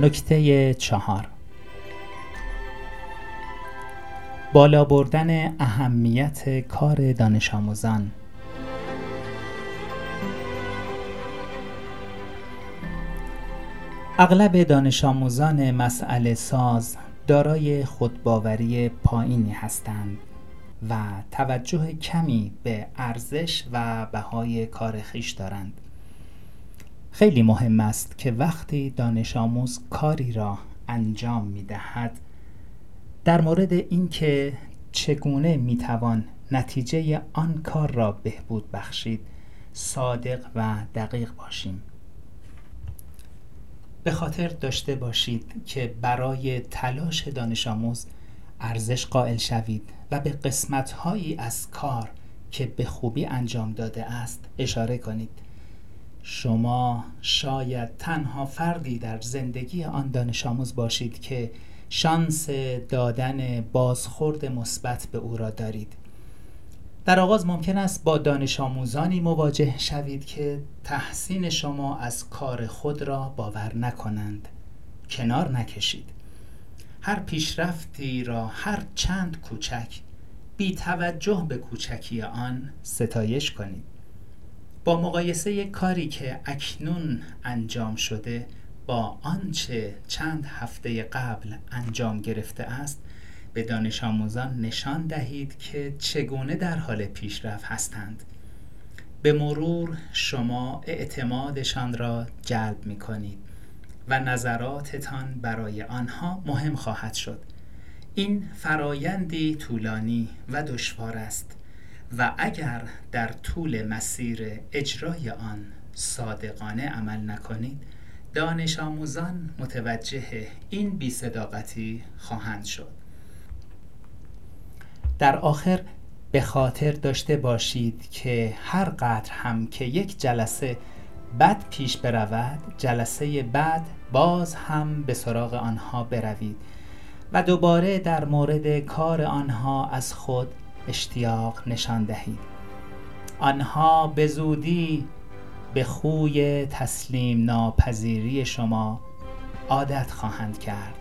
نکته چهار. بالا بردن اهمیت کار دانش آموزان. اغلب دانش آموزان مسیله ساز دارای خودباوری پایینی هستند و توجه کمی به ارزش و بهای کار خویش دارند. خیلی مهم است که وقتی دانش آموز کاری را انجام می دهد در مورد اینکه چگونه می توان نتیجه آن کار را بهبود بخشید صادق و دقیق باشیم. به خاطر داشته باشید که برای تلاش دانش آموز ارزش قائل شوید و به قسمت هایی از کار که به خوبی انجام داده است اشاره کنید. شما شاید تنها فردی در زندگی آن دانش آموز باشید که شانس دادن بازخورد مثبت به او را دارید. در آغاز ممکن است با دانش آموزانی مواجه شوید که تحسین شما از کار خود را باور نکنند. کنار نکشید. هر پیشرفتی را هر چند کوچک بی توجه به کوچکی آن ستایش کنید. با مقایسه کاری که اکنون انجام شده با آنچه چند هفته قبل انجام گرفته است به دانش آموزان نشان دهید که چگونه در حال پیشرفت هستند. به مرور شما اعتمادشان را جلب می کنید و نظراتتان برای آنها مهم خواهد شد. این فرایندی طولانی و دشوار است. و اگر در طول مسیر اجرای آن صادقانه عمل نکنید دانش آموزان متوجه این بیصداقتی خواهند شد. در آخر به خاطر داشته باشید که هر قدر هم که یک جلسه بد پیش برود جلسه بعد باز هم به سراغ آنها بروید و دوباره در مورد کار آنها از خود اشتیاق نشان دهید آنها به زودی به خوی تسلیم ناپذیری شما عادت خواهند کرد.